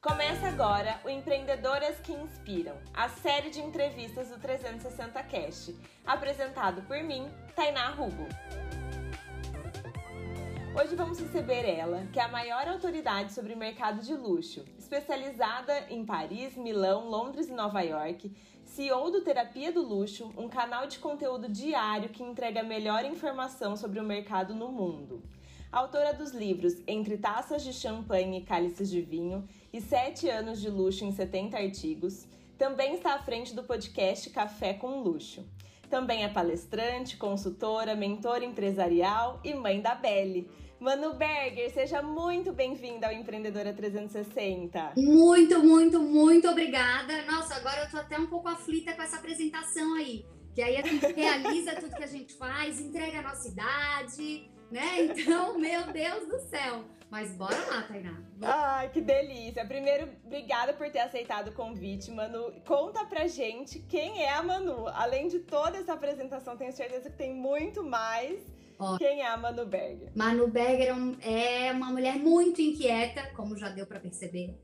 Começa agora o Empreendedoras que Inspiram, a série de entrevistas do 360 Cast, apresentado por mim, Tainá Rugo. Hoje vamos receber ela, que é a maior autoridade sobre o mercado de luxo, especializada em Paris, Milão, Londres e Nova York, CEO do Terapia do Luxo, um canal de conteúdo diário que entrega a melhor informação sobre o mercado no mundo. Autora dos livros Entre Taças de Champanhe e Cálices de Vinho e Sete Anos de Luxo em 70 Artigos, também está à frente do podcast Café com Luxo. Também é palestrante, consultora, mentora empresarial e mãe da Belle. Manu Berger, seja muito bem-vinda ao Empreendedora 360. Muito, muito, muito obrigada. Nossa, agora eu tô até um pouco aflita com essa apresentação aí. Que aí a gente realiza tudo que a gente faz, entrega a nossa idade, né? Então, meu Deus do céu. Mas bora lá, Tainá. Ai, que delícia. Primeiro, obrigada por ter aceitado o convite, Manu. Conta pra gente quem é a Manu. Além de toda essa apresentação, tenho certeza que tem muito mais. Ó, quem é a Manu Berger? Manu Berger é uma mulher muito inquieta, como já deu para perceber.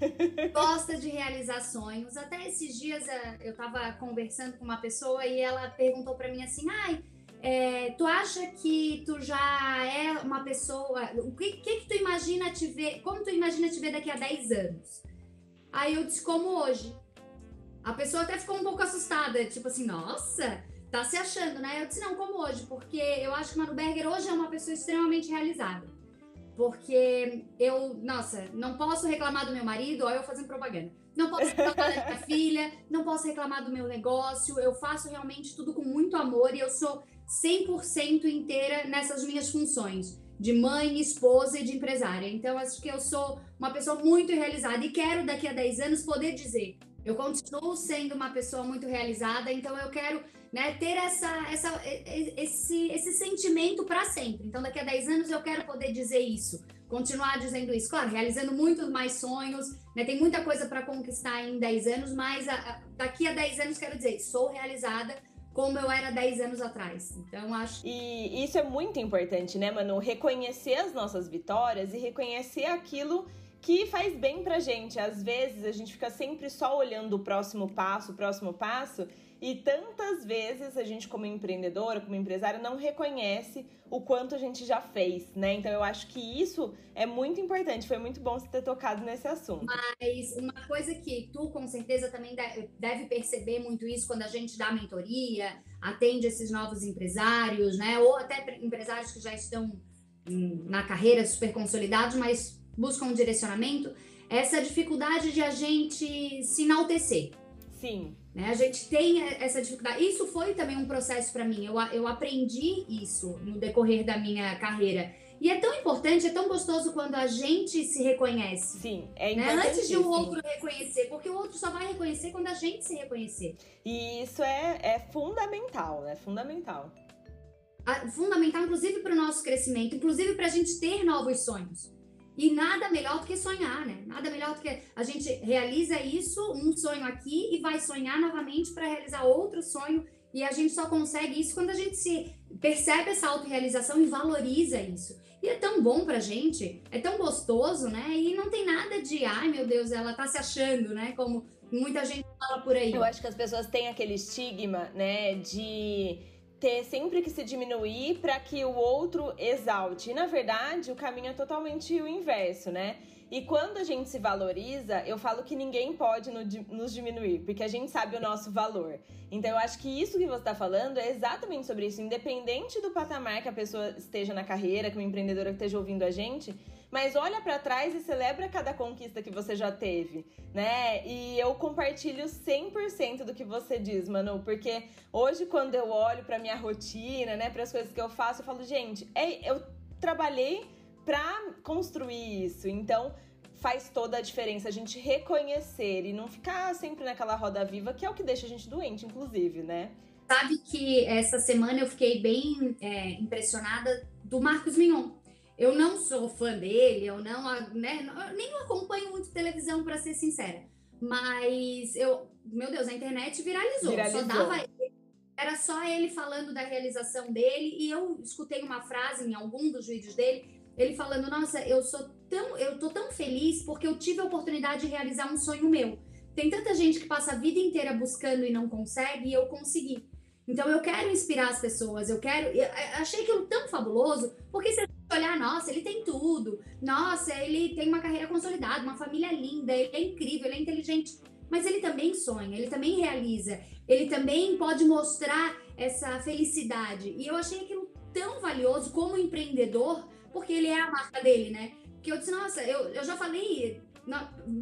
Gosta de realizar sonhos. Até esses dias eh, eu tava conversando com uma pessoa e ela perguntou para mim assim: ai. É, tu acha que tu já é uma pessoa. O que, que, que tu imagina te ver? Como tu imagina te ver daqui a 10 anos? Aí eu disse, como hoje. A pessoa até ficou um pouco assustada, tipo assim, nossa, tá se achando, né? Eu disse, não, como hoje, porque eu acho que Manu Berger hoje é uma pessoa extremamente realizada. Porque eu, nossa, não posso reclamar do meu marido, olha eu fazendo propaganda. Não posso reclamar da minha filha, não posso reclamar do meu negócio. Eu faço realmente tudo com muito amor e eu sou 100% inteira nessas minhas funções de mãe, esposa e de empresária. Então, acho que eu sou uma pessoa muito realizada e quero daqui a 10 anos poder dizer: eu continuo sendo uma pessoa muito realizada, então eu quero né, ter essa, essa, esse, esse sentimento para sempre. Então, daqui a 10 anos eu quero poder dizer isso, continuar dizendo isso. Claro, realizando muitos mais sonhos, né, tem muita coisa para conquistar em 10 anos, mas a, a, daqui a 10 anos quero dizer: sou realizada como eu era 10 anos atrás. Então, acho. E isso é muito importante, né, Manu? Reconhecer as nossas vitórias e reconhecer aquilo que faz bem pra gente. Às vezes a gente fica sempre só olhando o próximo passo, o próximo passo, e tantas vezes a gente, como empreendedora, como empresária, não reconhece o quanto a gente já fez, né? Então eu acho que isso é muito importante. Foi muito bom você ter tocado nesse assunto. Mas uma coisa que tu, com certeza, também deve perceber muito isso quando a gente dá mentoria, atende esses novos empresários, né? Ou até empresários que já estão na carreira super consolidados, mas buscam um direcionamento, essa dificuldade de a gente se enaltecer. Sim. Né? A gente tem essa dificuldade. Isso foi também um processo para mim. Eu, eu aprendi isso no decorrer da minha carreira. E é tão importante, é tão gostoso quando a gente se reconhece. Sim, é né? Antes de o um outro reconhecer, porque o outro só vai reconhecer quando a gente se reconhecer. E isso é, é fundamental, né? Fundamental. fundamental, inclusive, para o nosso crescimento, inclusive para a gente ter novos sonhos. E nada melhor do que sonhar, né? Nada melhor do que a gente realiza isso, um sonho aqui, e vai sonhar novamente para realizar outro sonho. E a gente só consegue isso quando a gente se percebe essa autorrealização e valoriza isso. E é tão bom pra gente, é tão gostoso, né? E não tem nada de, ai meu Deus, ela tá se achando, né? Como muita gente fala por aí. Eu acho que as pessoas têm aquele estigma, né, de ter sempre que se diminuir para que o outro exalte. E na verdade, o caminho é totalmente o inverso, né? E quando a gente se valoriza, eu falo que ninguém pode nos diminuir, porque a gente sabe o nosso valor. Então eu acho que isso que você está falando é exatamente sobre isso, independente do patamar que a pessoa esteja na carreira, que uma empreendedora esteja ouvindo a gente, mas olha para trás e celebra cada conquista que você já teve, né? E eu compartilho 100% do que você diz, Manu, porque hoje quando eu olho para minha rotina, né, para as coisas que eu faço, eu falo, gente, é, eu trabalhei para construir isso. Então, faz toda a diferença a gente reconhecer e não ficar sempre naquela roda viva, que é o que deixa a gente doente, inclusive, né? Sabe que essa semana eu fiquei bem é, impressionada do Marcos Mignon. Eu não sou fã dele, eu não, né, nem acompanho muito televisão, para ser sincera. Mas eu, meu Deus, a internet viralizou. viralizou. Só dava era só ele falando da realização dele e eu escutei uma frase em algum dos vídeos dele ele falando: Nossa, eu sou tão, eu tô tão feliz porque eu tive a oportunidade de realizar um sonho meu. Tem tanta gente que passa a vida inteira buscando e não consegue, e eu consegui. Então eu quero inspirar as pessoas, eu quero. Eu achei aquilo tão fabuloso, porque você olhar, nossa, ele tem tudo, nossa, ele tem uma carreira consolidada, uma família linda, ele é incrível, ele é inteligente. Mas ele também sonha, ele também realiza, ele também pode mostrar essa felicidade. E eu achei aquilo tão valioso como empreendedor, porque ele é a marca dele, né? Que eu disse, nossa, eu, eu já falei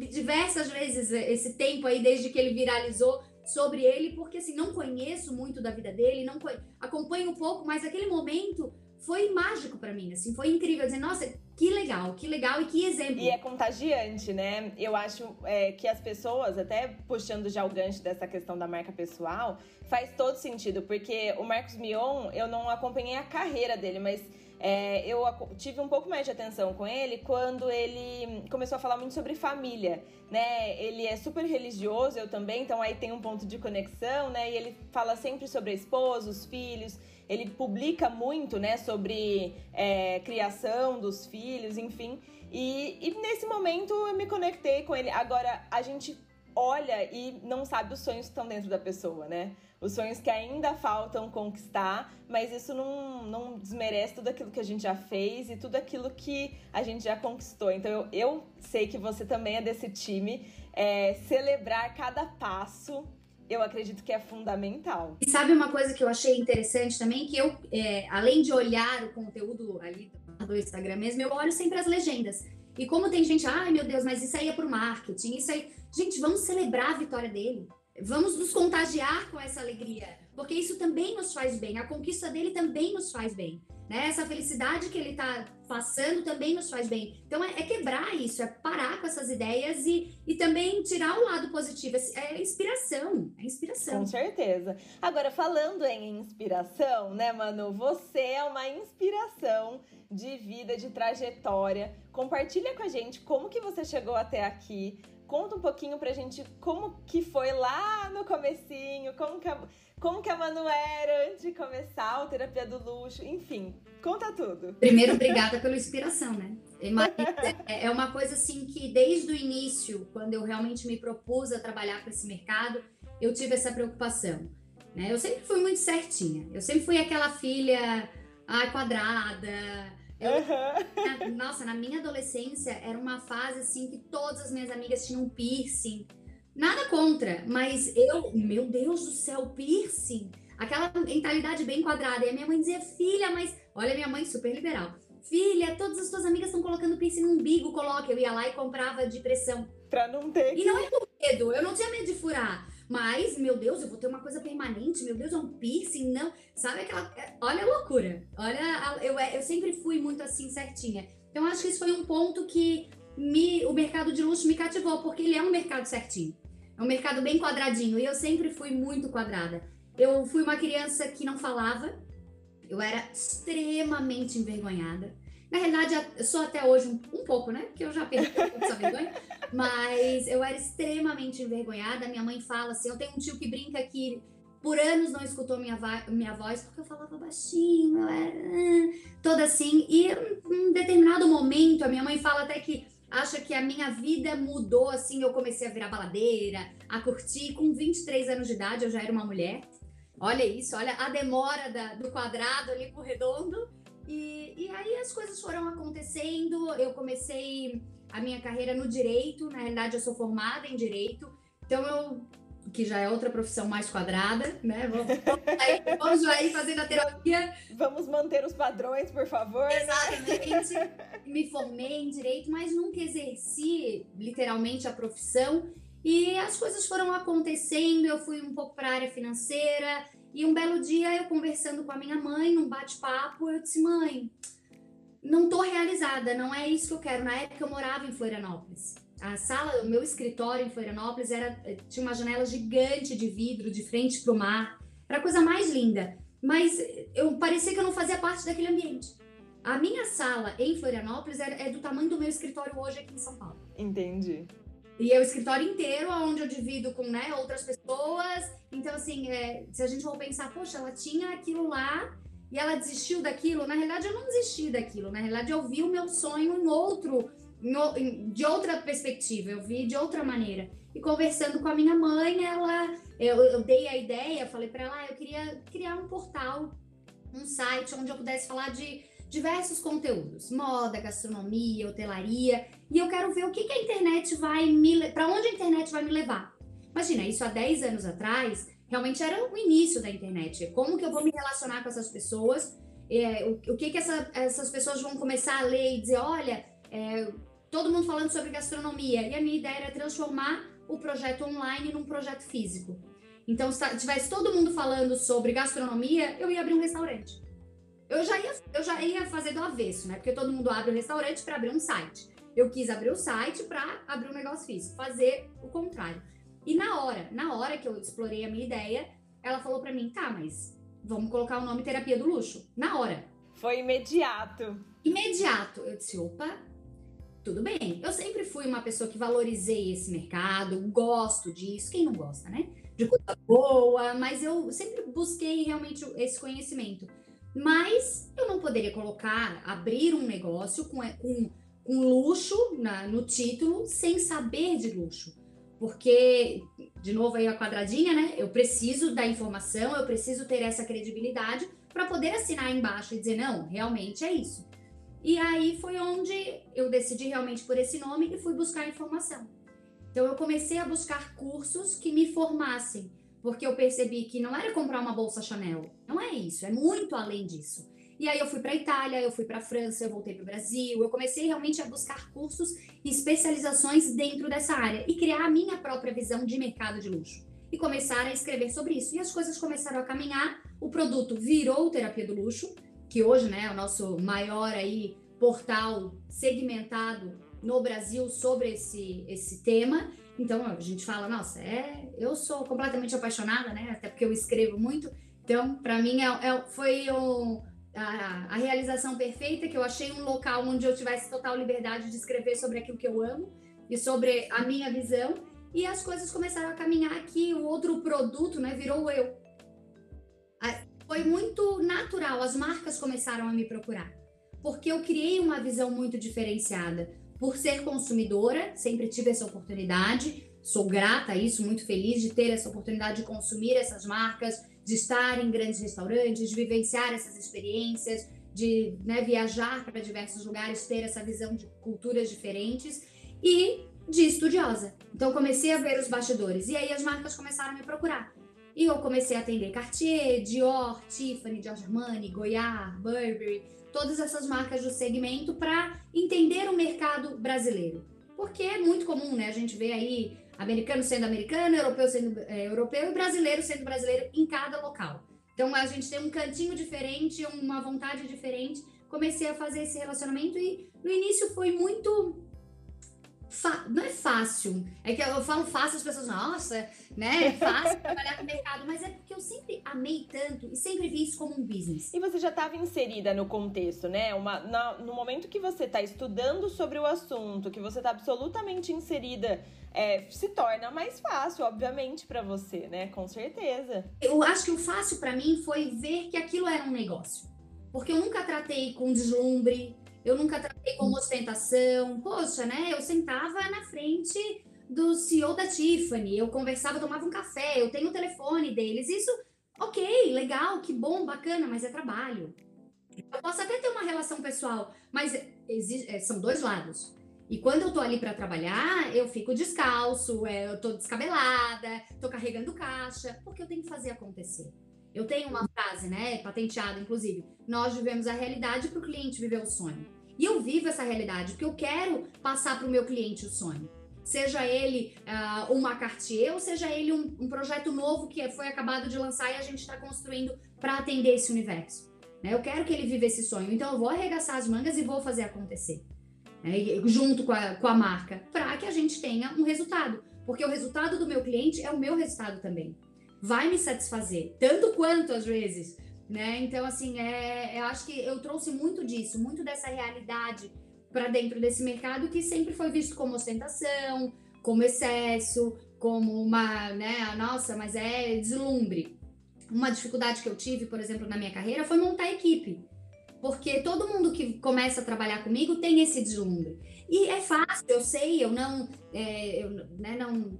diversas vezes esse tempo aí, desde que ele viralizou, sobre ele, porque assim, não conheço muito da vida dele, não acompanho um pouco, mas aquele momento foi mágico para mim, assim, foi incrível. Dizer, nossa, que legal, que legal e que exemplo. E é contagiante, né? Eu acho é, que as pessoas, até puxando já o gancho dessa questão da marca pessoal, faz todo sentido, porque o Marcos Mion, eu não acompanhei a carreira dele, mas é, eu tive um pouco mais de atenção com ele quando ele começou a falar muito sobre família, né? Ele é super religioso, eu também, então aí tem um ponto de conexão, né? E ele fala sempre sobre a esposa, os filhos, ele publica muito, né, sobre é, criação dos filhos, enfim. E, e nesse momento eu me conectei com ele. Agora, a gente olha e não sabe os sonhos que estão dentro da pessoa, né? os sonhos que ainda faltam conquistar, mas isso não, não desmerece tudo aquilo que a gente já fez e tudo aquilo que a gente já conquistou. Então eu, eu sei que você também é desse time. É, celebrar cada passo eu acredito que é fundamental. E sabe uma coisa que eu achei interessante também? Que eu, é, além de olhar o conteúdo ali do Instagram mesmo, eu olho sempre as legendas. E como tem gente, ai meu Deus, mas isso aí é pro marketing, isso aí. Gente, vamos celebrar a vitória dele. Vamos nos contagiar com essa alegria, porque isso também nos faz bem. A conquista dele também nos faz bem. Né? Essa felicidade que ele está passando também nos faz bem. Então é, é, quebrar isso, é parar com essas ideias e, e também tirar o lado positivo. É inspiração, é inspiração. Com certeza. Agora, falando em inspiração, né, Manu? Você é uma inspiração de vida, de trajetória. Compartilha com a gente como que você chegou até aqui, Conta um pouquinho pra gente como que foi lá no comecinho, como que a, como que a Manu era antes de começar o Terapia do Luxo, enfim, conta tudo. Primeiro, obrigada pela inspiração, né? É, é uma coisa assim que desde o início, quando eu realmente me propus a trabalhar com esse mercado, eu tive essa preocupação. Né? Eu sempre fui muito certinha. Eu sempre fui aquela filha ai, quadrada, eu, uhum. na, nossa, na minha adolescência era uma fase assim que todas as minhas amigas tinham piercing. Nada contra, mas eu, meu Deus do céu, piercing. Aquela mentalidade bem quadrada. E a minha mãe dizia, filha, mas. Olha, minha mãe super liberal. Filha, todas as tuas amigas estão colocando piercing no umbigo, coloca. Eu ia lá e comprava de pressão. Pra não ter. E não é por medo, eu não tinha medo de furar. Mas, meu Deus, eu vou ter uma coisa permanente, meu Deus, é um piercing, não. Sabe aquela. Olha a loucura. Olha, eu, eu sempre fui muito assim, certinha. Então, acho que isso foi um ponto que me, o mercado de luxo me cativou, porque ele é um mercado certinho. É um mercado bem quadradinho. E eu sempre fui muito quadrada. Eu fui uma criança que não falava, eu era extremamente envergonhada. Na realidade, eu sou até hoje um, um pouco, né? Porque eu já perdi essa vergonha. Mas eu era extremamente envergonhada. Minha mãe fala assim: eu tenho um tio que brinca que por anos não escutou minha, minha voz porque eu falava baixinho, eu era ah", toda assim. E em um determinado momento, a minha mãe fala até que acha que a minha vida mudou assim. Eu comecei a virar baladeira, a curtir. Com 23 anos de idade, eu já era uma mulher. Olha isso, olha a demora da, do quadrado ali pro redondo. E, e aí as coisas foram acontecendo, eu comecei a minha carreira no direito, na realidade eu sou formada em direito, então eu que já é outra profissão mais quadrada, né? Vamos, aí, vamos aí fazendo a terapia. Vamos manter os padrões, por favor. Né? Exatamente. Né? Me formei em direito, mas nunca exerci literalmente a profissão. E as coisas foram acontecendo, eu fui um pouco para a área financeira, e um belo dia eu conversando com a minha mãe, num bate-papo, eu disse: "Mãe, não tô realizada, não é isso que eu quero". Na época eu morava em Florianópolis. A sala, o meu escritório em Florianópolis era tinha uma janela gigante de vidro de frente para o mar. Era a coisa mais linda, mas eu parecia que eu não fazia parte daquele ambiente. A minha sala em Florianópolis é, é do tamanho do meu escritório hoje aqui em São Paulo. Entendi. E é o escritório inteiro, onde eu divido com né, outras pessoas. Então, assim, é, se a gente for pensar, poxa, ela tinha aquilo lá e ela desistiu daquilo. Na realidade, eu não desisti daquilo. Na realidade, eu vi o meu sonho em outro, de outra perspectiva, eu vi de outra maneira. E conversando com a minha mãe, ela, eu, eu dei a ideia, falei para ela, ah, eu queria criar um portal, um site onde eu pudesse falar de diversos conteúdos, moda, gastronomia, hotelaria, e eu quero ver o que, que a internet vai me, para onde a internet vai me levar. Imagina, isso há 10 anos atrás, realmente era o início da internet. Como que eu vou me relacionar com essas pessoas? É, o, o, que que essa, essas pessoas vão começar a ler e dizer, olha, é, todo mundo falando sobre gastronomia. E a minha ideia era transformar o projeto online num projeto físico. Então, se tivesse todo mundo falando sobre gastronomia, eu ia abrir um restaurante. Eu já ia, eu já ia fazer do avesso, né? Porque todo mundo abre um restaurante para abrir um site. Eu quis abrir o site para abrir um negócio físico, fazer o contrário. E na hora, na hora que eu explorei a minha ideia, ela falou para mim: "Tá, mas vamos colocar o nome terapia do luxo". Na hora. Foi imediato. Imediato. Eu disse: "Opa, tudo bem. Eu sempre fui uma pessoa que valorizei esse mercado, gosto disso. Quem não gosta, né? De coisa boa, mas eu sempre busquei realmente esse conhecimento. Mas eu não poderia colocar, abrir um negócio com, com, com luxo na, no título sem saber de luxo. Porque, de novo aí a quadradinha, né? Eu preciso da informação, eu preciso ter essa credibilidade para poder assinar embaixo e dizer, não, realmente é isso. E aí foi onde eu decidi realmente por esse nome e fui buscar informação. Então eu comecei a buscar cursos que me formassem, porque eu percebi que não era comprar uma bolsa Chanel, não é isso, é muito além disso. E aí eu fui para Itália, eu fui para França, eu voltei para o Brasil, eu comecei realmente a buscar cursos e especializações dentro dessa área e criar a minha própria visão de mercado de luxo e começar a escrever sobre isso. E as coisas começaram a caminhar, o produto virou terapia do luxo, que hoje né, é o nosso maior aí portal segmentado no Brasil sobre esse, esse tema. Então a gente fala, nossa, é, eu sou completamente apaixonada, né? Até porque eu escrevo muito. Então, para mim, é, é, foi o, a, a, realização perfeita, que eu achei um local onde eu tivesse total liberdade de escrever sobre aquilo que eu amo e sobre a minha visão. E as coisas começaram a caminhar aqui, o outro produto, né, virou eu foi muito natural, as marcas começaram a me procurar, porque eu criei uma visão muito diferenciada. Por ser consumidora, sempre tive essa oportunidade, sou grata a isso, muito feliz de ter essa oportunidade de consumir essas marcas, de estar em grandes restaurantes, de vivenciar essas experiências, de né, viajar para diversos lugares, ter essa visão de culturas diferentes e de estudiosa. Então comecei a ver os bastidores e aí as marcas começaram a me procurar. E eu comecei a atender Cartier, Dior, Tiffany, Giorgio Armani, Goiás, Burberry, todas essas marcas do segmento para entender o mercado brasileiro. Porque é muito comum, né? A gente vê aí americano sendo americano, europeu sendo é, europeu e brasileiro sendo brasileiro em cada local. Então a gente tem um cantinho diferente, uma vontade diferente. Comecei a fazer esse relacionamento e no início foi muito não é fácil. É que eu falo fácil, as pessoas, nossa, né? É fácil trabalhar com o mercado, mas é porque eu sempre amei tanto e sempre vi isso como um business. E você já estava inserida no contexto, né? Uma, na, no momento que você está estudando sobre o assunto, que você está absolutamente inserida, é, se torna mais fácil, obviamente, para você, né? Com certeza. Eu acho que o fácil para mim foi ver que aquilo era um negócio. Porque eu nunca tratei com deslumbre, eu nunca tratei como ostentação. Poxa, né? Eu sentava na frente do CEO da Tiffany, eu conversava, tomava um café, eu tenho o telefone deles. Isso, ok, legal, que bom, bacana, mas é trabalho. Eu posso até ter uma relação pessoal, mas é, são dois lados. E quando eu tô ali para trabalhar, eu fico descalço, é, eu tô descabelada, tô carregando caixa, porque eu tenho que fazer acontecer. Eu tenho uma frase, né, patenteada, inclusive. Nós vivemos a realidade para o cliente viver o sonho. E eu vivo essa realidade, porque eu quero passar para o meu cliente o sonho. Seja ele uh, uma Cartier ou seja ele um, um, projeto novo que foi acabado de lançar e a gente está construindo para atender esse universo. Né? Eu quero que ele viva esse sonho, então eu vou arregaçar as mangas e vou fazer acontecer. Né? Junto com a, com a marca, para que a gente tenha um resultado. Porque o resultado do meu cliente é o meu resultado também vai me satisfazer, tanto quanto às vezes, né? Então, assim, é, eu acho que eu trouxe muito disso, muito dessa realidade para dentro desse mercado que sempre foi visto como ostentação, como excesso, como uma, né, nossa, mas é deslumbre. uma dificuldade que eu tive, por exemplo, na minha carreira, foi montar equipe. Porque todo mundo que começa a trabalhar comigo tem esse deslumbre. E é fácil, eu sei, eu não, é, eu, né, não,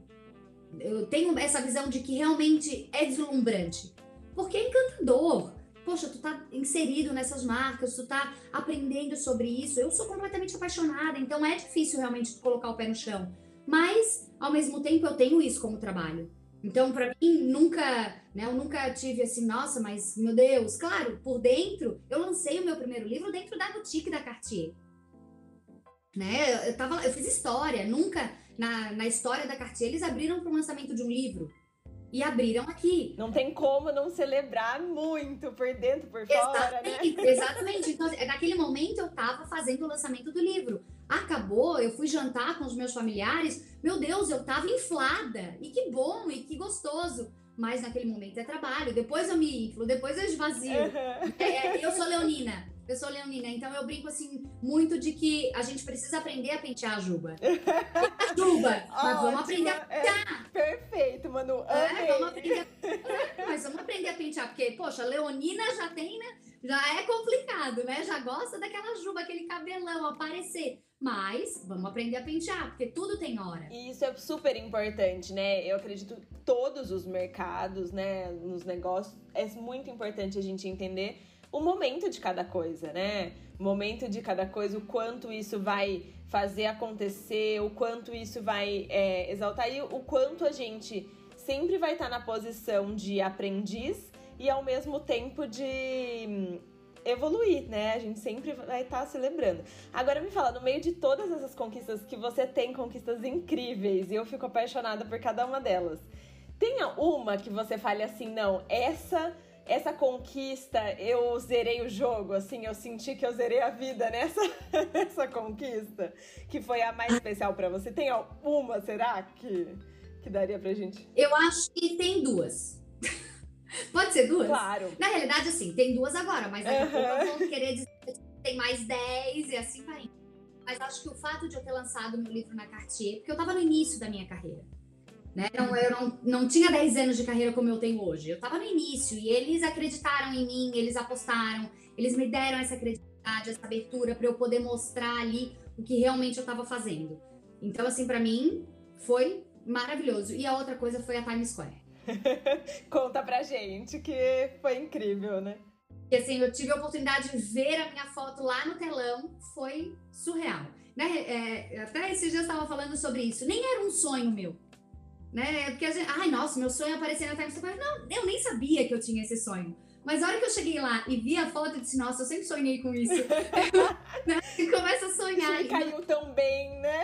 eu tenho essa visão de que realmente é deslumbrante. Porque é encantador. Poxa, tu tá inserido nessas marcas, tu tá aprendendo sobre isso. Eu sou completamente apaixonada, então é difícil realmente colocar o pé no chão. Mas, ao mesmo tempo, eu tenho isso como trabalho. Então, para mim, nunca, né, eu nunca tive assim, nossa, mas meu Deus, claro, por dentro, eu lancei o meu primeiro livro dentro da boutique da Cartier. Né? Eu, tava, eu fiz história, nunca na, na história da Cartier eles abriram para o lançamento de um livro. E abriram aqui. Não tem como não celebrar muito por dentro, por fora, né? Exatamente. Então, naquele momento eu estava fazendo o lançamento do livro. Acabou, eu fui jantar com os meus familiares. Meu Deus, eu estava inflada. E que bom, e que gostoso. Mas naquele momento é trabalho. Depois eu me inflo, depois eu esvazio. Uhum. É, eu sou leonina. Eu sou leonina, então eu brinco assim muito de que a gente precisa aprender a pentear a juba. a juba, mas vamos aprender a é pentear. É, É, vamos aprender a... mas vamos aprender a pentear, porque, poxa, leonina já tem, né? Já é complicado, né? Já gosta daquela juba, aquele cabelão aparecer. Mas vamos aprender a pentear, porque tudo tem hora. E isso é super importante, né? Eu acredito que todos os mercados, né, nos negócios, é muito importante a gente entender o momento de cada coisa, né? O momento de cada coisa, o quanto isso vai fazer acontecer, o quanto isso vai é, exaltar e o quanto a gente sempre vai estar na posição de aprendiz e ao mesmo tempo de hum, evoluir, né? A gente sempre vai estar celebrando. Agora me fala, no meio de todas essas conquistas que você tem, conquistas incríveis, e eu fico apaixonada por cada uma delas. Tenha uma que você fale assim, não, essa essa conquista, eu zerei o jogo, assim, eu senti que eu zerei a vida nessa, nessa conquista, que foi a mais especial para você. Tem alguma, será, que, que daria pra gente? Eu acho que tem duas. Pode ser duas? Claro. Na realidade, assim, tem duas agora, mas daqui a pouco eu vou querer dizer que tem mais dez e assim vai. Mas acho que o fato de eu ter lançado meu livro na Cartier, porque eu tava no início da minha carreira. Né? Não, eu não, não tinha 10 anos de carreira como eu tenho hoje. Eu estava no início e eles acreditaram em mim, eles apostaram, eles me deram essa credibilidade, essa abertura para eu poder mostrar ali o que realmente eu estava fazendo. Então, assim, para mim foi maravilhoso. E a outra coisa foi a Times Square. Conta pra gente que foi incrível, né? E assim, eu tive a oportunidade de ver a minha foto lá no telão, foi surreal. Né? É, até esses dias eu estava falando sobre isso. Nem era um sonho meu né? Porque a gente, ai, nossa, meu sonho é aparecer na Times Square. Não, eu nem sabia que eu tinha esse sonho. Mas a hora que eu cheguei lá e vi a foto, eu disse, nossa, eu sempre sonhei com isso. né? E começa a sonhar. E caiu tão bem, né?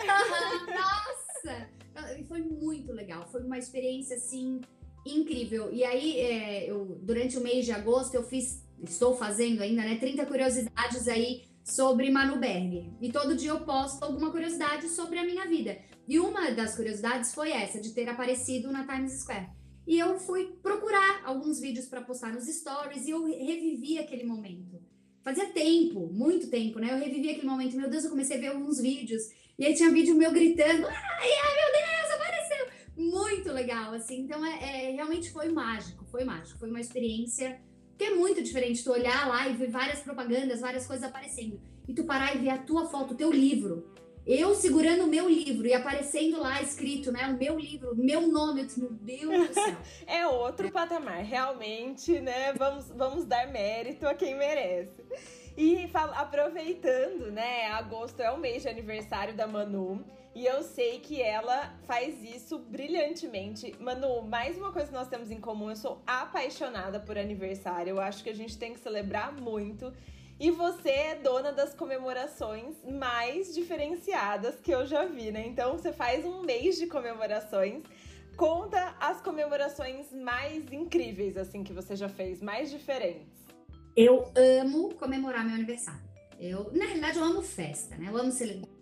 nossa! E foi muito legal. Foi uma experiência, assim, incrível. E aí, é, eu, durante o mês de agosto, eu fiz, estou fazendo ainda, né, 30 curiosidades aí sobre Manu Berger. E todo dia eu posto alguma curiosidade sobre a minha vida. E uma das curiosidades foi essa, de ter aparecido na Times Square. E eu fui procurar alguns vídeos para postar nos stories e eu revivi aquele momento. Fazia tempo, muito tempo, né? Eu revivi aquele momento. Meu Deus, eu comecei a ver alguns vídeos. E aí tinha vídeo meu gritando: ai, ai meu Deus, apareceu! Muito legal, assim. Então, é, é, realmente foi mágico, foi mágico. Foi uma experiência que é muito diferente tu olhar lá e ver várias propagandas, várias coisas aparecendo. E tu parar e ver a tua foto, o teu livro eu segurando o meu livro e aparecendo lá escrito, né, o meu livro, meu nome, disse, meu Deus do céu. é outro patamar, realmente, né? Vamos, vamos dar mérito a quem merece. E aproveitando, né, agosto é o mês de aniversário da Manu. E eu sei que ela faz isso brilhantemente. Manu, mais uma coisa que nós temos em comum, eu sou apaixonada por aniversário. Eu acho que a gente tem que celebrar muito. E você é dona das comemorações mais diferenciadas que eu já vi, né? Então você faz um mês de comemorações. Conta as comemorações mais incríveis, assim, que você já fez, mais diferentes. Eu amo comemorar meu aniversário. Eu, na realidade, eu amo festa, né? Eu amo celebrar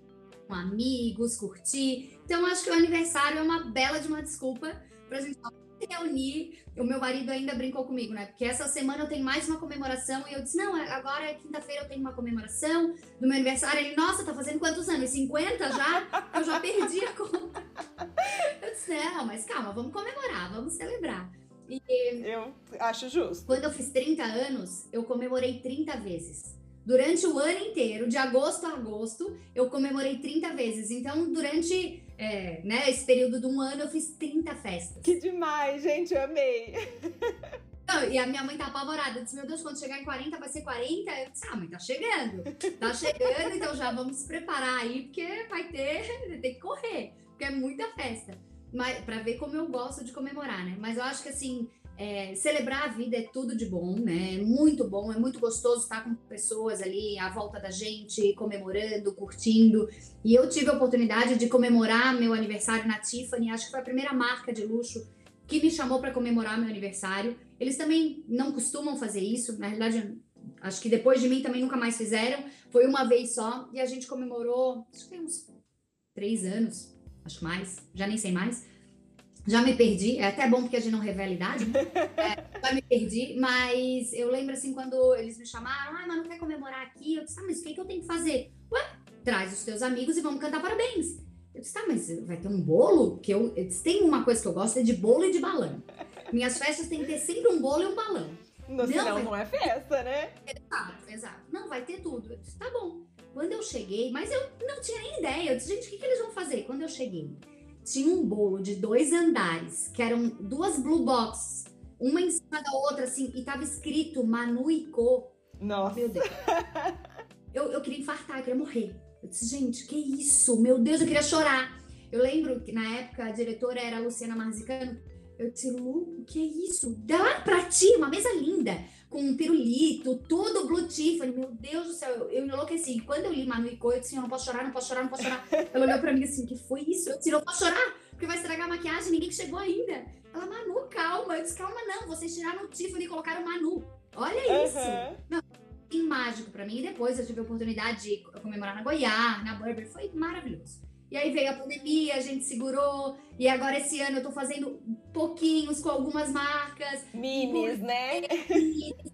com amigos, curtir. Então, acho que o aniversário é uma bela de uma desculpa pra gente reunir. O meu marido ainda brincou comigo, né? Porque essa semana eu tenho mais uma comemoração. E eu disse: não, agora é quinta-feira eu tenho uma comemoração do meu aniversário. Ele, nossa, tá fazendo quantos anos? 50 já? Eu já perdi a conta. Eu disse: não, mas calma, vamos comemorar, vamos celebrar. E eu acho justo. Quando eu fiz 30 anos, eu comemorei 30 vezes. Durante o ano inteiro, de agosto a agosto, eu comemorei 30 vezes. Então, durante é, né, esse período de um ano, eu fiz 30 festas. Que demais, gente, eu amei. Não, e a minha mãe tá apavorada. Eu disse, meu Deus, quando chegar em 40 vai ser 40? Eu disse, ah, mãe, tá chegando. Tá chegando, então já vamos se preparar aí, porque vai ter, tem que correr. Porque é muita festa. Mas, pra ver como eu gosto de comemorar, né? Mas eu acho que, assim, é, celebrar a vida é tudo de bom, né? É muito bom, é muito gostoso estar com pessoas ali à volta da gente, comemorando, curtindo. E eu tive a oportunidade de comemorar meu aniversário na Tiffany, acho que foi a primeira marca de luxo que me chamou para comemorar meu aniversário. Eles também não costumam fazer isso, na realidade, acho que depois de mim também nunca mais fizeram. Foi uma vez só e a gente comemorou, acho que tem uns três anos, acho mais, já nem sei mais já me perdi, é até bom porque a gente não revela a idade, né? é, já me perdi, mas eu lembro assim, quando eles me chamaram, ah, mas não quer comemorar aqui? Eu disse, ah, mas o que, que eu tenho que fazer? Ué, traz os teus amigos e vamos cantar parabéns. Eu disse, tá, mas vai ter um bolo? Que eu, eu disse, tem uma coisa que eu gosto, é de bolo e de balão. Minhas festas tem que ter sempre um bolo e um balão. Não, não senão vai... não é festa, né? Exato, exato. Não, vai ter tudo. Eu disse, tá bom. Quando eu cheguei, mas eu não tinha nem ideia. Eu disse, gente, o que, que eles vão fazer? Quando eu cheguei, tinha um bolo de dois andares, que eram duas blue boxes, uma em cima da outra, assim, e tava escrito Manu e Co. Nossa. Meu Deus. Eu, eu queria infartar, eu queria morrer. Eu disse, gente, que isso? Meu Deus, eu queria chorar. Eu lembro que na época a diretora era a Luciana Marzicano. Eu disse, Lu, o que é isso? Dá pra ti, uma mesa linda com um pirulito, tudo Blue Tiffany. Meu Deus do céu, eu, eu enlouqueci. Quando eu li Manu e Co, eu disse, eu não posso chorar, não posso chorar, não posso chorar. Ela olhou pra mim assim, que foi isso? Eu disse, não posso chorar, porque vai estragar a maquiagem, ninguém chegou ainda. Ela, Manu, calma. Eu disse, calma não, vocês tiraram o Tiffany e colocaram Manu. Olha isso. Uhum. Não, mágico para mim. E depois eu tive a oportunidade de comemorar na Goiás, na Burberry. Foi maravilhoso. E aí veio a pandemia, a gente segurou. E agora esse ano eu tô fazendo pouquinhos com algumas marcas. Minis, né?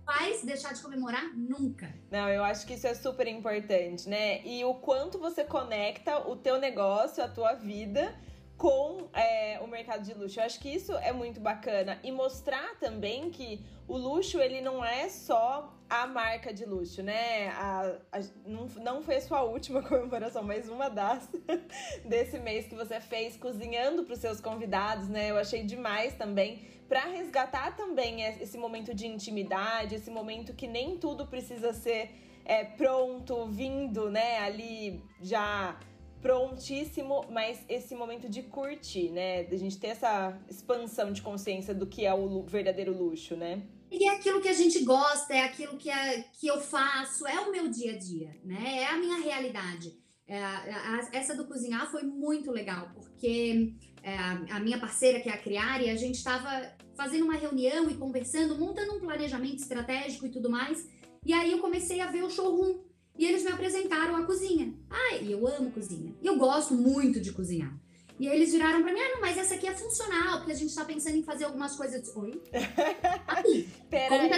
Faz deixar de comemorar? Nunca. Não, eu acho que isso é super importante, né? E o quanto você conecta o teu negócio, a tua vida com é, o mercado de luxo. Eu acho que isso é muito bacana e mostrar também que o luxo ele não é só a marca de luxo, né? A, a, não, não foi a sua última comemoração, mas uma das desse mês que você fez cozinhando para os seus convidados, né? Eu achei demais também para resgatar também esse momento de intimidade, esse momento que nem tudo precisa ser é, pronto, vindo, né? Ali já prontíssimo, mas esse momento de curtir, né? De a gente ter essa expansão de consciência do que é o verdadeiro luxo, né? E é aquilo que a gente gosta, é aquilo que, é, que eu faço, é o meu dia a dia, né? É a minha realidade. É, a, essa do cozinhar foi muito legal, porque é, a minha parceira, que é a Criari, a gente estava fazendo uma reunião e conversando, montando um planejamento estratégico e tudo mais. E aí eu comecei a ver o showroom e eles me apresentaram a cozinha. Ah, e eu amo cozinha. E eu gosto muito de cozinhar. E aí eles viraram para mim, ah, não, mas essa aqui é funcional, porque a gente tá pensando em fazer algumas coisas. Oi? Aí, peraí,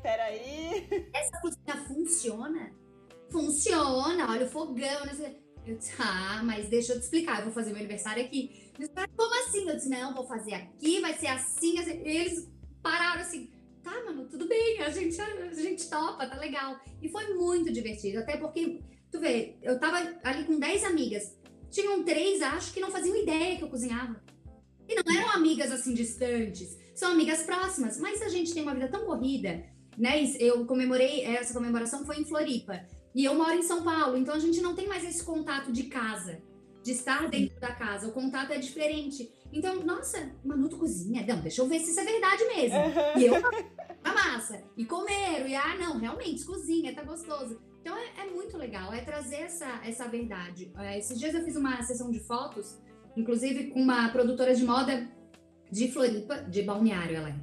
peraí. Essa cozinha funciona? Funciona, olha o fogão, né? Eu disse, ah, mas deixa eu te explicar, eu vou fazer meu aniversário aqui. Eles falaram, como assim? Eu disse, não, vou fazer aqui, vai ser assim, assim. E eles pararam assim, tá, mano, tudo bem, a gente, a gente topa, tá legal. E foi muito divertido, até porque, tu vê, eu tava ali com 10 amigas, tinham três, acho, que não faziam ideia que eu cozinhava. E não eram amigas assim distantes, são amigas próximas, mas a gente tem uma vida tão corrida, né? Eu comemorei, essa comemoração foi em Floripa, e eu moro em São Paulo, então a gente não tem mais esse contato de casa, de estar dentro da casa, o contato é diferente. Então, nossa, Manu, tu cozinha? Não, deixa eu ver se isso é verdade mesmo. Uhum. E eu a massa, e comer, e ah, não, realmente, cozinha, tá gostoso. Então é, é muito legal, é trazer essa, essa verdade. É, esses dias eu fiz uma sessão de fotos, inclusive com uma produtora de moda de Floripa, de Balneário, ela é.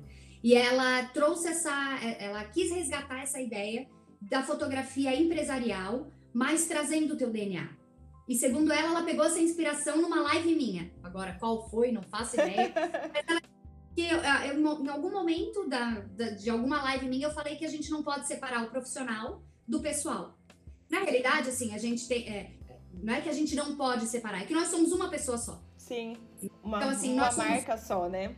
E ela trouxe essa, é, ela quis resgatar essa ideia da fotografia empresarial, mas trazendo o teu DNA. E segundo ela, ela pegou essa inspiração numa live minha. Agora, qual foi? Não faço ideia. Mas ela, que eu, eu, em algum momento da, da, de alguma live minha, eu falei que a gente não pode separar o profissional do pessoal. Na realidade, assim, a gente tem. É, não é que a gente não pode separar, é que nós somos uma pessoa só. Sim. Uma, então, assim, uma marca só, né?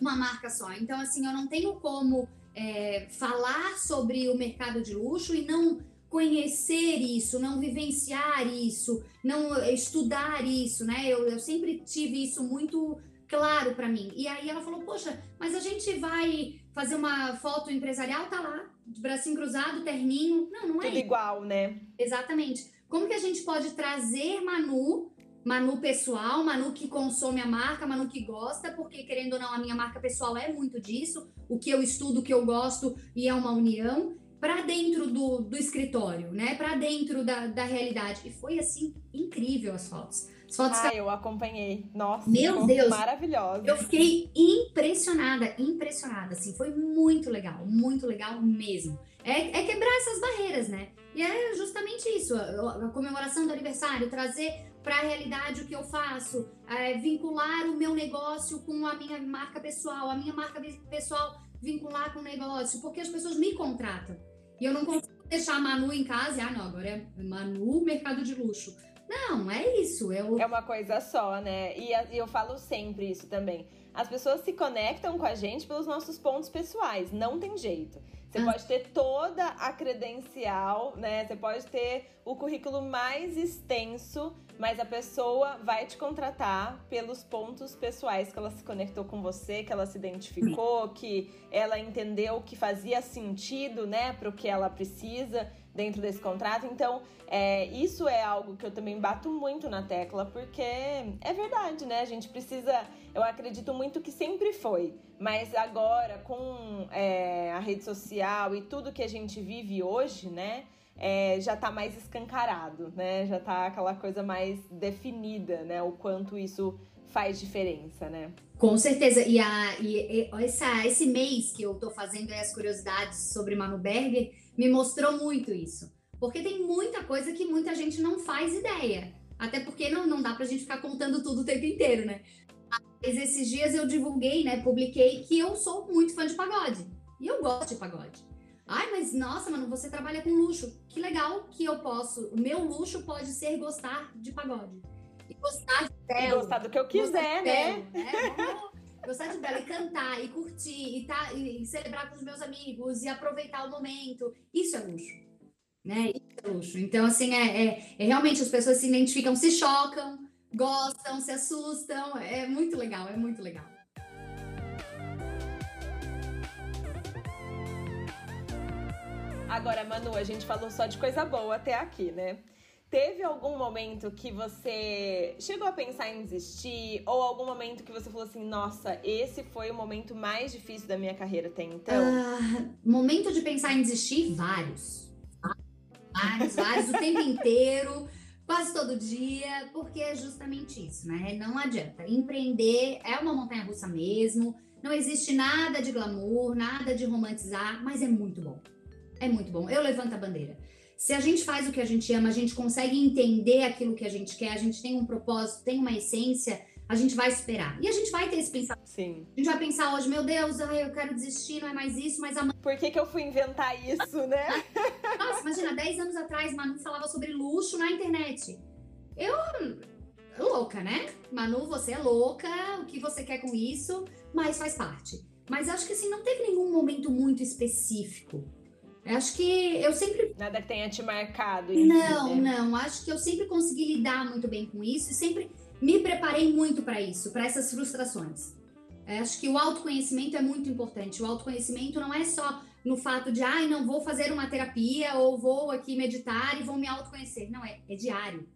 uma marca só. Então, assim, eu não tenho como é, falar sobre o mercado de luxo e não conhecer isso, não vivenciar isso, não estudar isso, né? Eu, eu sempre tive isso muito claro para mim. E aí ela falou: Poxa, mas a gente vai fazer uma foto empresarial, tá lá, de bracinho cruzado, terninho. Não, não é. Tudo igual, né? Exatamente. Como que a gente pode trazer Manu, Manu pessoal, Manu que consome a marca, Manu que gosta, porque querendo ou não, a minha marca pessoal é muito disso, o que eu estudo, o que eu gosto e é uma união para dentro do, do escritório, né? Para dentro da, da realidade. E foi assim incrível as fotos. As fotos ah, eu acompanhei. Nossa, meu Deus, maravilhosa. Eu fiquei impressionada, impressionada. Assim, foi muito legal, muito legal mesmo. É, é quebrar essas barreiras, né? E é justamente isso, a, a comemoração do aniversário, trazer para a realidade o que eu faço, é, vincular o meu negócio com a minha marca pessoal, a minha marca pessoal vincular com o negócio, porque as pessoas me contratam. E eu não consigo deixar a Manu em casa e, ah, não, agora é Manu mercado de luxo. Não, é isso. Eu... É uma coisa só, né? E eu falo sempre isso também. As pessoas se conectam com a gente pelos nossos pontos pessoais, não tem jeito. Você ah. pode ter toda a credencial, né? Você pode ter o currículo mais extenso, mas a pessoa vai te contratar pelos pontos pessoais que ela se conectou com você, que ela se identificou, que ela entendeu que fazia sentido, né, para o que ela precisa dentro desse contrato. Então, é, isso é algo que eu também bato muito na tecla, porque é verdade, né? A gente precisa. Eu acredito muito que sempre foi, mas agora com é, a rede social e tudo que a gente vive hoje, né? É, já tá mais escancarado, né? Já tá aquela coisa mais definida, né? O quanto isso faz diferença, né? Com certeza. E, a, e, e essa, esse mês que eu tô fazendo as curiosidades sobre Manu Berger me mostrou muito isso. Porque tem muita coisa que muita gente não faz ideia. Até porque não, não dá pra gente ficar contando tudo o tempo inteiro, né? Mas esses dias eu divulguei, né? Publiquei que eu sou muito fã de pagode. E eu gosto de pagode. Ai, mas nossa, mano, você trabalha com luxo. Que legal que eu posso. O meu luxo pode ser gostar de pagode. E gostar de belo. E gostar do que eu quiser, né? Belo, né? gostar de belo e cantar e curtir e, tá, e celebrar com os meus amigos e aproveitar o momento. Isso é luxo. Né? Isso é luxo. Então, assim, é, é, é realmente as pessoas se identificam, se chocam, gostam, se assustam. É muito legal, é muito legal. Agora, Manu, a gente falou só de coisa boa até aqui, né? Teve algum momento que você chegou a pensar em desistir? Ou algum momento que você falou assim, nossa, esse foi o momento mais difícil da minha carreira até então? Uh, momento de pensar em desistir? Vários. Vários, vários, o tempo inteiro, quase todo dia, porque é justamente isso, né? Não adianta. Empreender é uma montanha russa mesmo. Não existe nada de glamour, nada de romantizar, mas é muito bom. É muito bom. Eu levanto a bandeira. Se a gente faz o que a gente ama, a gente consegue entender aquilo que a gente quer, a gente tem um propósito, tem uma essência, a gente vai esperar. E a gente vai ter esse pensamento. Sim. A gente vai pensar hoje, meu Deus, ai, eu quero desistir, não é mais isso, mas amanhã. Por que, que eu fui inventar isso, né? Nossa, imagina, 10 anos atrás, Manu falava sobre luxo na internet. Eu. Louca, né? Manu, você é louca, o que você quer com isso, mas faz parte. Mas acho que assim, não teve nenhum momento muito específico Acho que eu sempre. Nada que tenha te marcado. não, né? não. Acho que eu sempre consegui lidar muito bem com isso e sempre me preparei muito para isso, para essas frustrações. Acho que o autoconhecimento é muito importante. O autoconhecimento não é só no fato de, ai, ah, não vou fazer uma terapia ou vou aqui meditar e vou me autoconhecer. Não, é, é diário.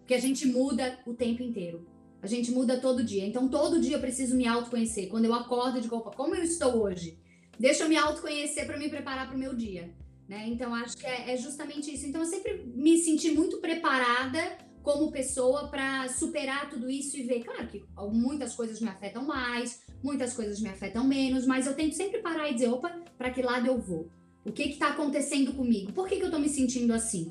Porque a gente muda o tempo inteiro. A gente muda todo dia. Então, todo dia eu preciso me autoconhecer. Quando eu acordo, digo, opa, como eu estou hoje? Deixa eu me autoconhecer para me preparar para o meu dia. Né? Então, acho que é, é, justamente isso. Então, eu sempre me senti muito preparada como pessoa para superar tudo isso e ver, claro que muitas coisas me afetam mais, muitas coisas me afetam menos, mas eu tento sempre parar e dizer, opa, para que lado eu vou? O que está acontecendo comigo? Por que, que eu estou me sentindo assim?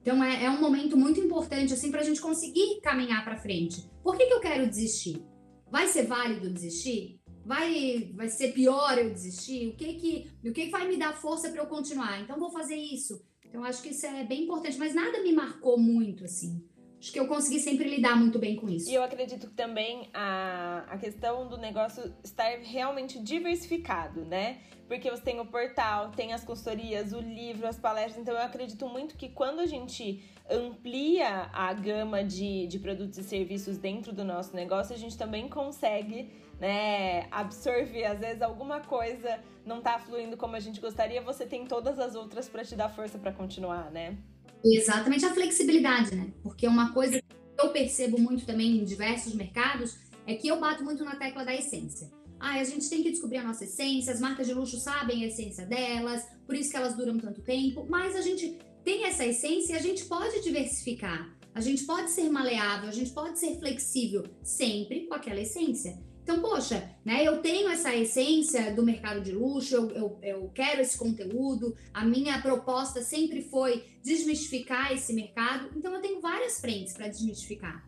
Então, é, é, um momento muito importante, assim, para a gente conseguir caminhar para frente. Por que, que eu quero desistir? Vai ser válido desistir? Vai vai ser pior eu desistir? O que que o que, que vai me dar força para eu continuar? Então vou fazer isso. Então acho que isso é bem importante, mas nada me marcou muito assim. acho que eu consegui sempre lidar muito bem com isso. E eu acredito que também a, a questão do negócio estar realmente diversificado, né? Porque você tem o portal, tem as consultorias, o livro, as palestras. Então eu acredito muito que quando a gente amplia a gama de, de produtos e serviços dentro do nosso negócio, a gente também consegue né, absorver. Às vezes alguma coisa não tá fluindo como a gente gostaria, você tem todas as outras para te dar força para continuar, né? Exatamente a flexibilidade, né? Porque uma coisa que eu percebo muito também em diversos mercados é que eu bato muito na tecla da essência. Ah, a gente tem que descobrir a nossa essência, as marcas de luxo sabem a essência delas, por isso que elas duram tanto tempo, mas a gente tem essa essência e a gente pode diversificar. A gente pode ser maleável, a gente pode ser flexível, sempre com aquela essência. Então, poxa, né, eu tenho essa essência do mercado de luxo, eu, eu, eu quero esse conteúdo, a minha proposta sempre foi desmistificar esse mercado, então eu tenho várias frentes para desmistificar.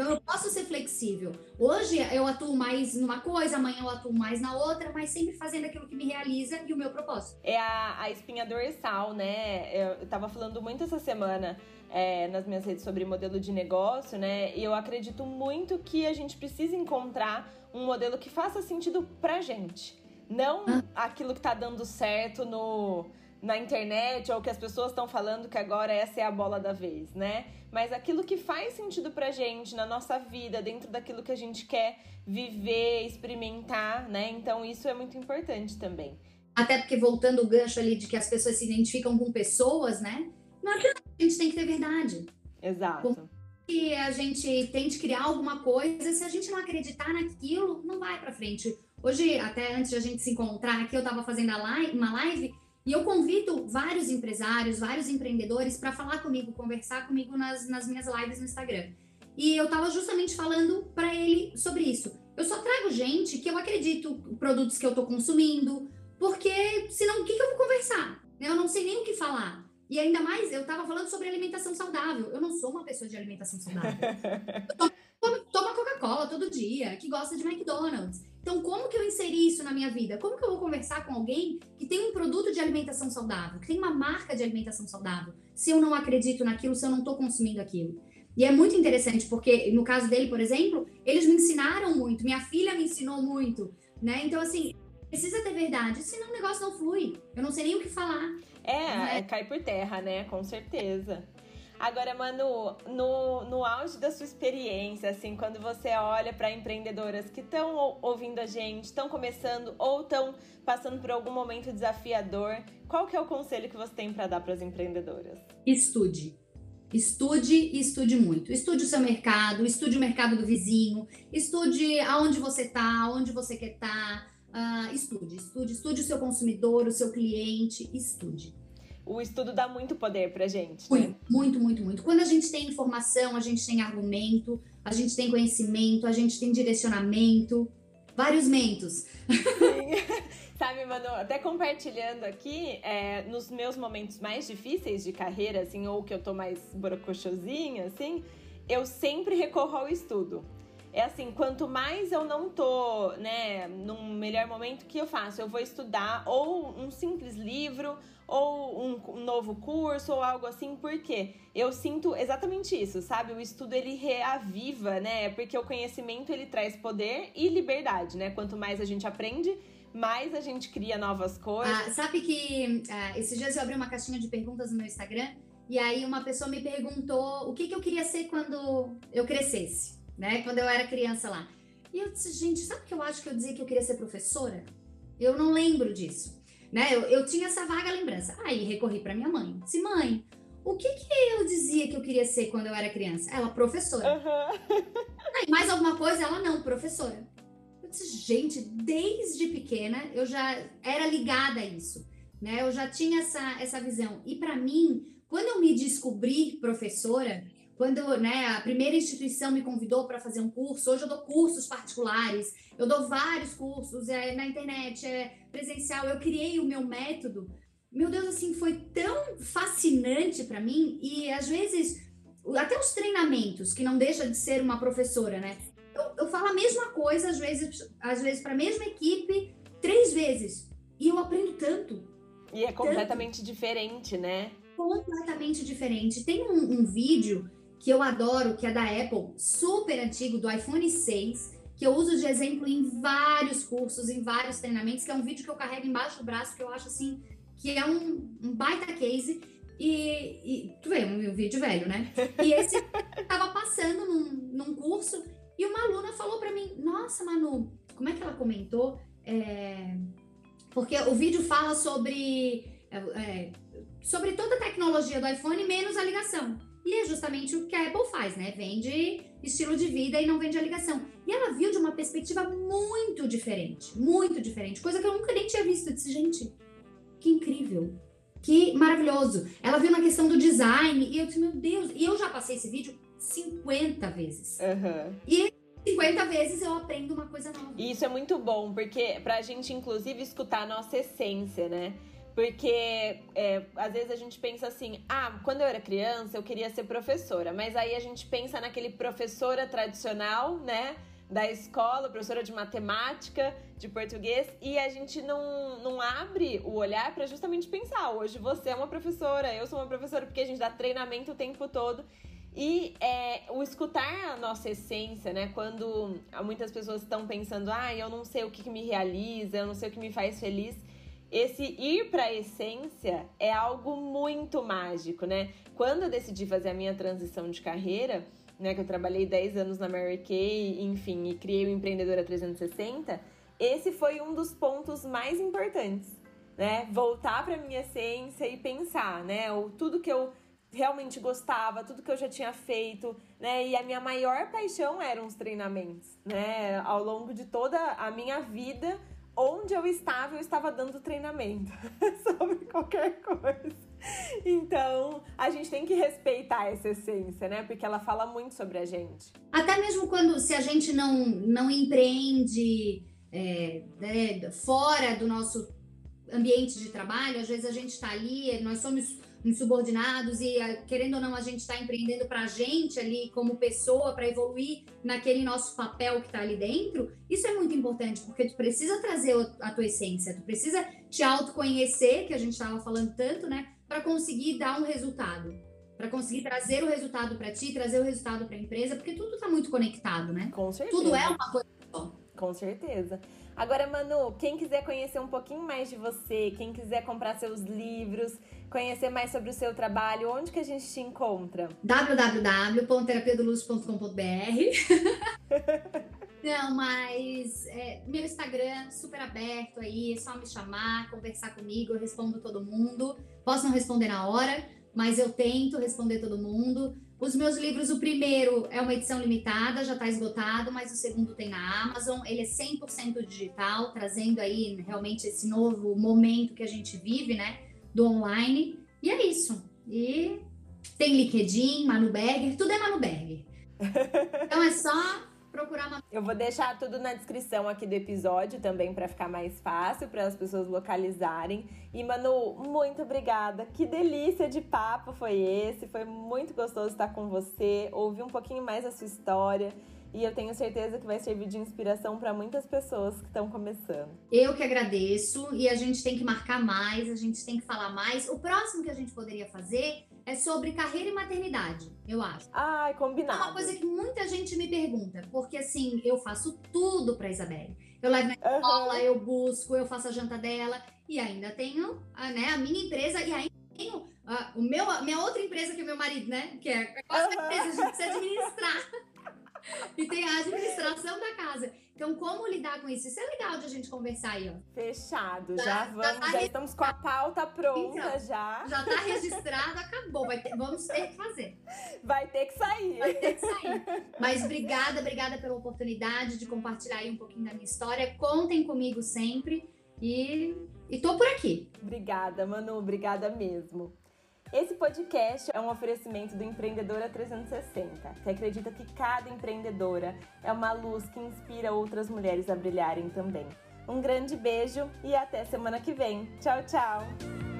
Então eu posso ser flexível. Hoje eu atuo mais numa coisa, amanhã eu atuo mais na outra, mas sempre fazendo aquilo que me realiza e o meu propósito. É a, a espinha dorsal, né? Eu tava falando muito essa semana é, nas minhas redes sobre modelo de negócio, né? E eu acredito muito que a gente precisa encontrar um modelo que faça sentido pra gente. Não ah. aquilo que tá dando certo no na internet ou que as pessoas estão falando que agora essa é a bola da vez, né? Mas aquilo que faz sentido pra gente na nossa vida, dentro daquilo que a gente quer viver, experimentar, né? Então isso é muito importante também. Até porque voltando o gancho ali de que as pessoas se identificam com pessoas, né? Não adianta, a gente tem que ter verdade. Exato. Que a gente tente criar alguma coisa, se a gente não acreditar naquilo, não vai para frente. Hoje, até antes de a gente se encontrar aqui, eu tava fazendo live, uma live e eu convido vários empresários, vários empreendedores para falar comigo, conversar comigo nas, nas minhas lives no Instagram. E eu estava justamente falando para ele sobre isso. Eu só trago gente que eu acredito produtos que eu estou consumindo, porque senão o que, que eu vou conversar? Eu não sei nem o que falar. E ainda mais, eu estava falando sobre alimentação saudável. Eu não sou uma pessoa de alimentação saudável. Eu tomo Coca-Cola todo dia, que gosta de McDonald's. Então, como que eu inseri isso na minha vida? Como que eu vou conversar com alguém que tem um produto de alimentação saudável, que tem uma marca de alimentação saudável, se eu não acredito naquilo, se eu não estou consumindo aquilo? E é muito interessante, porque no caso dele, por exemplo, eles me ensinaram muito, minha filha me ensinou muito, né? Então, assim, precisa ter verdade, senão o negócio não flui. Eu não sei nem o que falar. É, né? é cai por terra, né? Com certeza. Agora, Manu, no, no auge da sua experiência, assim, quando você olha para empreendedoras que estão ouvindo a gente, estão começando ou estão passando por algum momento desafiador, qual que é o conselho que você tem para dar para as empreendedoras? Estude. Estude e estude muito. Estude o seu mercado, estude o mercado do vizinho, estude aonde você está, onde você quer estar. Tá. Uh, estude, estude, estude o seu consumidor, o seu cliente, estude o estudo dá muito poder pra gente. Muito, né? muito, muito, muito. Quando a gente tem informação, a gente tem argumento, a gente tem conhecimento, a gente tem direcionamento, vários mentos. Sabe, Manu, até compartilhando aqui, é, nos meus momentos mais difíceis de carreira, assim, ou que eu tô mais brocochosinha, assim, eu sempre recorro ao estudo. É assim, quanto mais eu não tô, né, num melhor momento, que eu faço? Eu vou estudar ou um simples livro, ou um, um novo curso, ou algo assim, porque eu sinto exatamente isso, sabe? O estudo, ele reaviva, né? Porque o conhecimento, ele traz poder e liberdade, né? Quanto mais a gente aprende, mais a gente cria novas coisas. Ah, sabe que ah, esses dias eu abri uma caixinha de perguntas no meu Instagram, e aí uma pessoa me perguntou o que, que eu queria ser quando eu crescesse né? Quando eu era criança lá. E eu disse, gente, sabe o que eu acho que eu dizia que eu queria ser professora? Eu não lembro disso. Né? Eu, eu tinha essa vaga lembrança. Aí recorri para minha mãe. Disse, mãe, o que, que eu dizia que eu queria ser quando eu era criança? Ela, professora. Uhum. Aí, mais alguma coisa? Ela, não, professora. Eu disse, gente, desde pequena eu já era ligada a isso. Né? Eu já tinha essa, essa visão. E para mim, quando eu me descobri professora, quando né, a primeira instituição me convidou para fazer um curso, hoje eu dou cursos particulares, eu dou vários cursos é, na internet, é presencial, eu criei o meu método. Meu Deus, assim, foi tão fascinante para mim e às vezes até os treinamentos, que não deixa de ser uma professora, né? Eu, eu falo a mesma coisa às vezes, às vezes para a mesma equipe três vezes e eu aprendo tanto. E é completamente tanto. diferente, né? Completamente diferente. Tem um, um vídeo que eu adoro, que é da Apple, super antigo, do iPhone 6, que eu uso de exemplo em vários cursos, em vários treinamentos, que é um vídeo que eu carrego embaixo do braço, que eu acho assim, que é um, um baita case. E, e, tu vê, um, um vídeo velho, né? E esse tava passando num, num curso e uma aluna falou para mim: Nossa, Manu, como é que ela comentou? É, porque o vídeo fala sobre, é, é, sobre toda a tecnologia do iPhone, menos a ligação. E é justamente o que a Apple faz, né? Vende estilo de vida e não vende a ligação. E ela viu de uma perspectiva muito diferente, muito diferente, coisa que eu nunca nem tinha visto. Eu disse, gente, que incrível, que maravilhoso. Ela viu na questão do design e eu disse, meu Deus, e eu já passei esse vídeo 50 vezes. Uhum. E 50 vezes eu aprendo uma coisa nova. E isso é muito bom, porque pra gente, inclusive, escutar a nossa essência, né? Porque é, às vezes a gente pensa assim, ah, quando eu era criança eu queria ser professora, mas aí a gente pensa naquele professora tradicional, né? Da escola, professora de matemática, de português, e a gente não, não abre o olhar para justamente pensar: hoje você é uma professora, eu sou uma professora, porque a gente dá treinamento o tempo todo. E é, o escutar a nossa essência, né? Quando muitas pessoas estão pensando, ah, eu não sei o que, que me realiza, eu não sei o que me faz feliz esse ir para a essência é algo muito mágico, né? Quando eu decidi fazer a minha transição de carreira, né, que eu trabalhei 10 anos na Mary Kay, enfim, e criei o Empreendedora 360, esse foi um dos pontos mais importantes, né? Voltar para minha essência e pensar, né, o tudo que eu realmente gostava, tudo que eu já tinha feito, né? E a minha maior paixão eram os treinamentos, né? Ao longo de toda a minha vida, onde eu estava, eu estava dando treinamento sobre qualquer coisa. Então, a gente tem que respeitar essa essência, né? Porque ela fala muito sobre a gente. Até mesmo quando, se a gente não, não empreende é, né, fora do nosso ambiente de trabalho, às vezes a gente está ali, nós somos insubordinados e ah, querendo ou não a gente está empreendendo para a gente ali como pessoa para evoluir naquele nosso papel que está ali dentro isso é muito importante porque tu precisa trazer a tua essência tu precisa te autoconhecer que a gente estava falando tanto né para conseguir dar um resultado para conseguir trazer o resultado para ti trazer o resultado para a empresa porque tudo está muito conectado né? Com certeza. Tudo é uma coisa só. Com certeza Agora, Manu, quem quiser conhecer um pouquinho mais de você, quem quiser comprar seus livros, conhecer mais sobre o seu trabalho, onde que a gente te encontra? www.terapiadoluz.com.br Não, mas é, meu Instagram super aberto aí, é só me chamar, conversar comigo, eu respondo todo mundo. Posso não responder na hora, mas eu tento responder todo mundo. Os meus livros, o primeiro é uma edição limitada, já está esgotado, mas o segundo tem na Amazon. Ele é 100% digital, trazendo aí realmente esse novo momento que a gente vive, né, do online. E é isso. E tem LinkedIn, Manu Berger, tudo é Manu Berger. Então é só procurar uma. Eu vou deixar tudo na descrição aqui do episódio também para ficar mais fácil para as pessoas localizarem. E Manu, muito obrigada. Que delícia de papo foi esse. Foi muito gostoso estar com você, ouvir um pouquinho mais a sua história. E eu tenho certeza que vai servir de inspiração para muitas pessoas que estão começando. Eu que agradeço e a gente tem que marcar mais, a gente tem que falar mais. O próximo que a gente poderia fazer é sobre carreira e maternidade, eu acho. Ai, combinado. É uma coisa que muita gente me pergunta, porque assim, eu faço tudo pra Isabelle. Eu levo na escola, uhum. eu busco, eu faço a janta dela e ainda tenho a, né, a minha empresa e ainda tenho a, o meu, a minha outra empresa que é meu marido, né? Que é a uhum. empresa, a gente precisa administrar. e tem a administração da casa. Então, como lidar com isso? Isso é legal de a gente conversar aí, ó. Fechado. Já, já vamos, já, tá já estamos com a pauta pronta então, já. Já tá registrado, acabou. Ter, vamos ter que fazer. Vai ter que sair. Vai ter que sair. Mas obrigada, obrigada pela oportunidade de compartilhar aí um pouquinho da minha história. Contem comigo sempre e, e tô por aqui. Obrigada, Manu. Obrigada mesmo. Esse podcast é um oferecimento do Empreendedora 360, que acredita que cada empreendedora é uma luz que inspira outras mulheres a brilharem também. Um grande beijo e até semana que vem. Tchau, tchau!